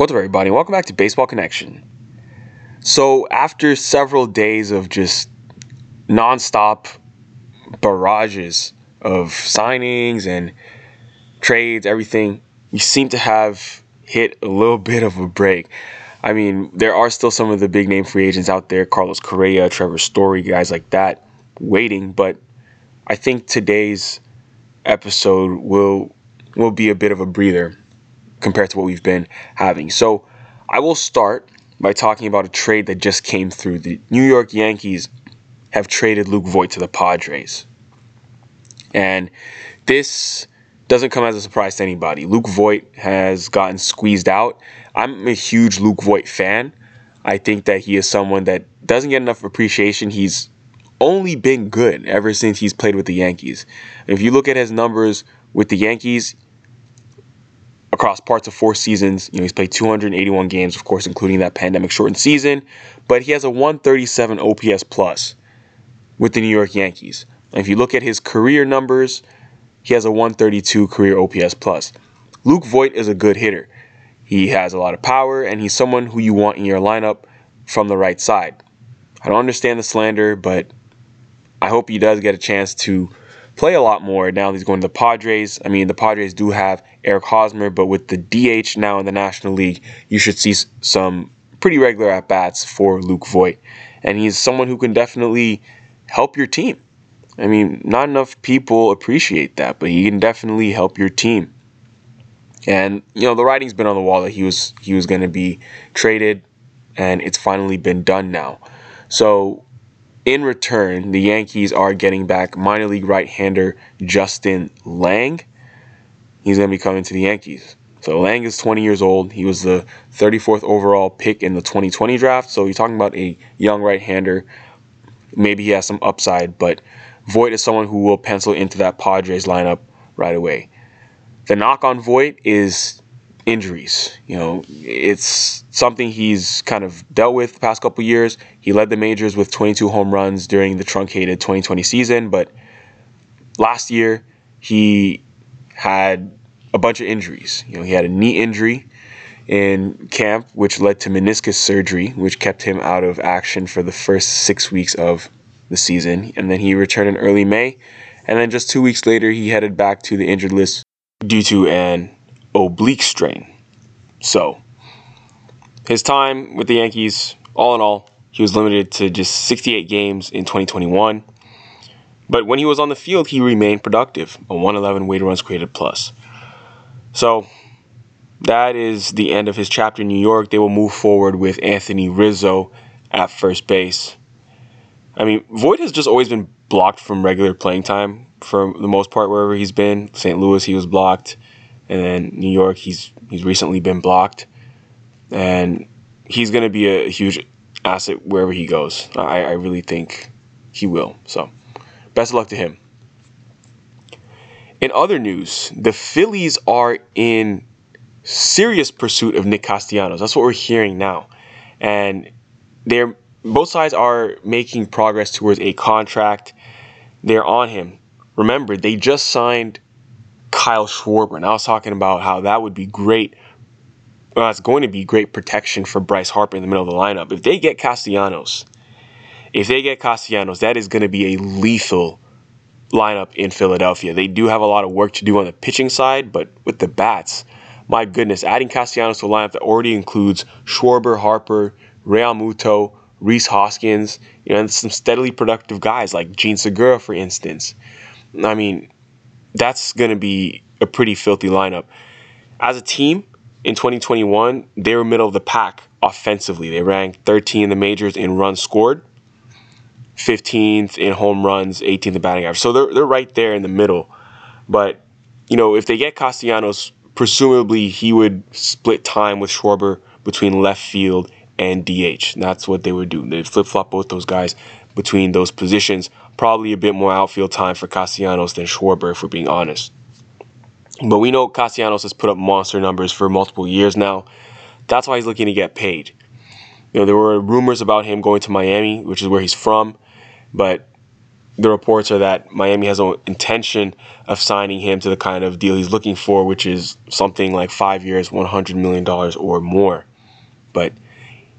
What's up, everybody? Welcome back to Baseball Connection. So, after several days of just nonstop barrages of signings and trades, everything, we seem to have hit a little bit of a break. I mean, there are still some of the big name free agents out there Carlos Correa, Trevor Story, guys like that waiting, but I think today's episode will will be a bit of a breather compared to what we've been having. So I will start by talking about a trade that just came through. The New York Yankees have traded Luke Voit to the Padres. And this doesn't come as a surprise to anybody. Luke Voit has gotten squeezed out. I'm a huge Luke Voit fan. I think that he is someone that doesn't get enough appreciation. He's only been good ever since he's played with the Yankees. If you look at his numbers with the Yankees, across parts of four seasons. You know, he's played 281 games, of course, including that pandemic shortened season, but he has a 137 OPS plus with the New York Yankees. And if you look at his career numbers, he has a 132 career OPS plus. Luke Voit is a good hitter. He has a lot of power, and he's someone who you want in your lineup from the right side. I don't understand the slander, but I hope he does get a chance to play a lot more now he's going to the Padres. I mean, the Padres do have Eric Hosmer, but with the DH now in the National League, you should see some pretty regular at bats for Luke Voit. And he's someone who can definitely help your team. I mean, not enough people appreciate that, but he can definitely help your team. And you know, the writing's been on the wall that he was he was going to be traded, and it's finally been done now. So in return, the Yankees are getting back minor league right hander Justin Lange. He's going to be coming to the Yankees. So Lange is 20 years old. He was the 34th overall pick in the 2020 draft. So you're talking about a young right hander. Maybe he has some upside, but Voit is someone who will pencil into that Padres lineup right away. The knock on Voit is injuries. You know, it's something he's kind of dealt with the past couple years. He led the majors with 22 home runs during the truncated 2020 season, but last year he had a bunch of injuries. You know, he had a knee injury in camp, which led to meniscus surgery, which kept him out of action for the first six weeks of the season. And then he returned in early May. And then just two weeks later, he headed back to the injured list due to an oblique strain. So, his time with the Yankees, all in all, he was limited to just 68 games in 2021. But when he was on the field, he remained productive, a 111 weighted runs created plus. So, that is the end of his chapter in New York. They will move forward with Anthony Rizzo at first base. I mean, Voit has just always been blocked from regular playing time for the most part wherever he's been. St. Louis, he was blocked and then New York, he's he's recently been blocked, and he's going to be a huge asset wherever he goes. I, I really think he will. So, best of luck to him. In other news, the Phillies are in serious pursuit of Nick Castellanos. That's what we're hearing now, and they're both sides are making progress towards a contract. They're on him. Remember, they just signed Kyle Schwarber. And I was talking about how that would be great. Well, going to be great protection for Bryce Harper in the middle of the lineup. If they get Castellanos, if they get Castellanos, that is going to be a lethal lineup in Philadelphia. They do have a lot of work to do on the pitching side, but with the bats, my goodness, adding Castellanos to a lineup that already includes Schwarber, Harper, Realmuto, Rhys Hoskins, you know, and some steadily productive guys like Jean Segura, for instance. I mean, that's going to be a pretty filthy lineup. As a team in 2021, they were middle of the pack offensively. They ranked 13 in the majors in runs scored, 15th in home runs, 18th in batting average. So they're, they're right there in the middle. But, you know, if they get Castellanos, presumably he would split time with Schwarber between left field and DH. That's what they would do. They'd flip flop both those guys between those positions. Probably a bit more outfield time for Castellanos than Schwarber, if we're being honest. But we know Castellanos has put up monster numbers for multiple years now. That's why he's looking to get paid. You know, there were rumors about him going to Miami, which is where he's from, but the reports are that Miami has no intention of signing him to the kind of deal he's looking for, which is something like five years, $100 million or more. But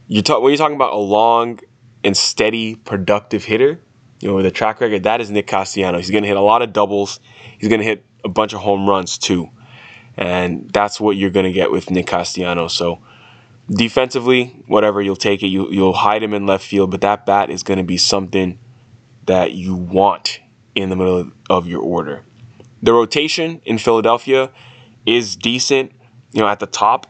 you talk, when you're talking about a long and steady, productive hitter, you know, with a track record, that is Nick Castellanos. He's going to hit a lot of doubles. He's going to hit a bunch of home runs too. And that's what you're going to get with Nick Castellanos. So defensively, whatever, you'll take it. You, you'll hide him in left field, but that bat is going to be something that you want in the middle of your order. The rotation in Philadelphia is decent. You know, at the top,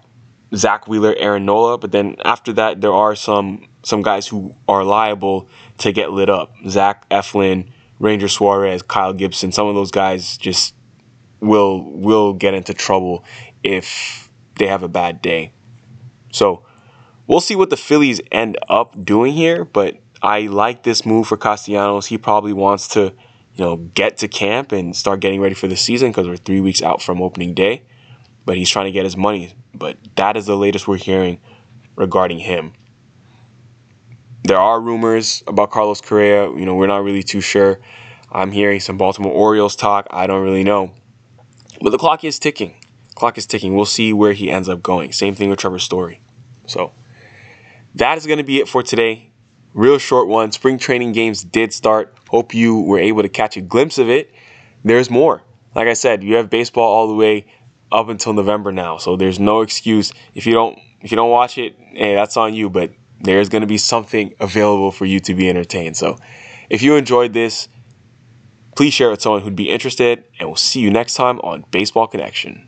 Zack Wheeler, Aaron Nola, but then after that, there are some some guys who are liable to get lit up. Zach Eflin, Ranger Suarez, Kyle Gibson. Some of those guys just will will get into trouble if they have a bad day. So we'll see what the Phillies end up doing here, but I like this move for Castellanos. He probably wants to, you know, get to camp and start getting ready for the season because we're three weeks out from opening day. But he's trying to get his money. But that is the latest we're hearing regarding him. There are rumors about Carlos Correa. You know, we're not really too sure. I'm hearing some Baltimore Orioles talk. I don't really know. But the clock is ticking. Clock is ticking. We'll see where he ends up going. Same thing with Trevor Story. So that is going to be it for today real short one. Spring training games did start. Hope you were able to catch a glimpse of it. There's more. Like I said, you have baseball all the way up until November now, so there's no excuse if you don't if you don't watch it. Hey, that's on you. But there's going to be something available for you to be entertained. So, if you enjoyed this, please share it with someone who'd be interested, and we'll see you next time on Baseball Connection.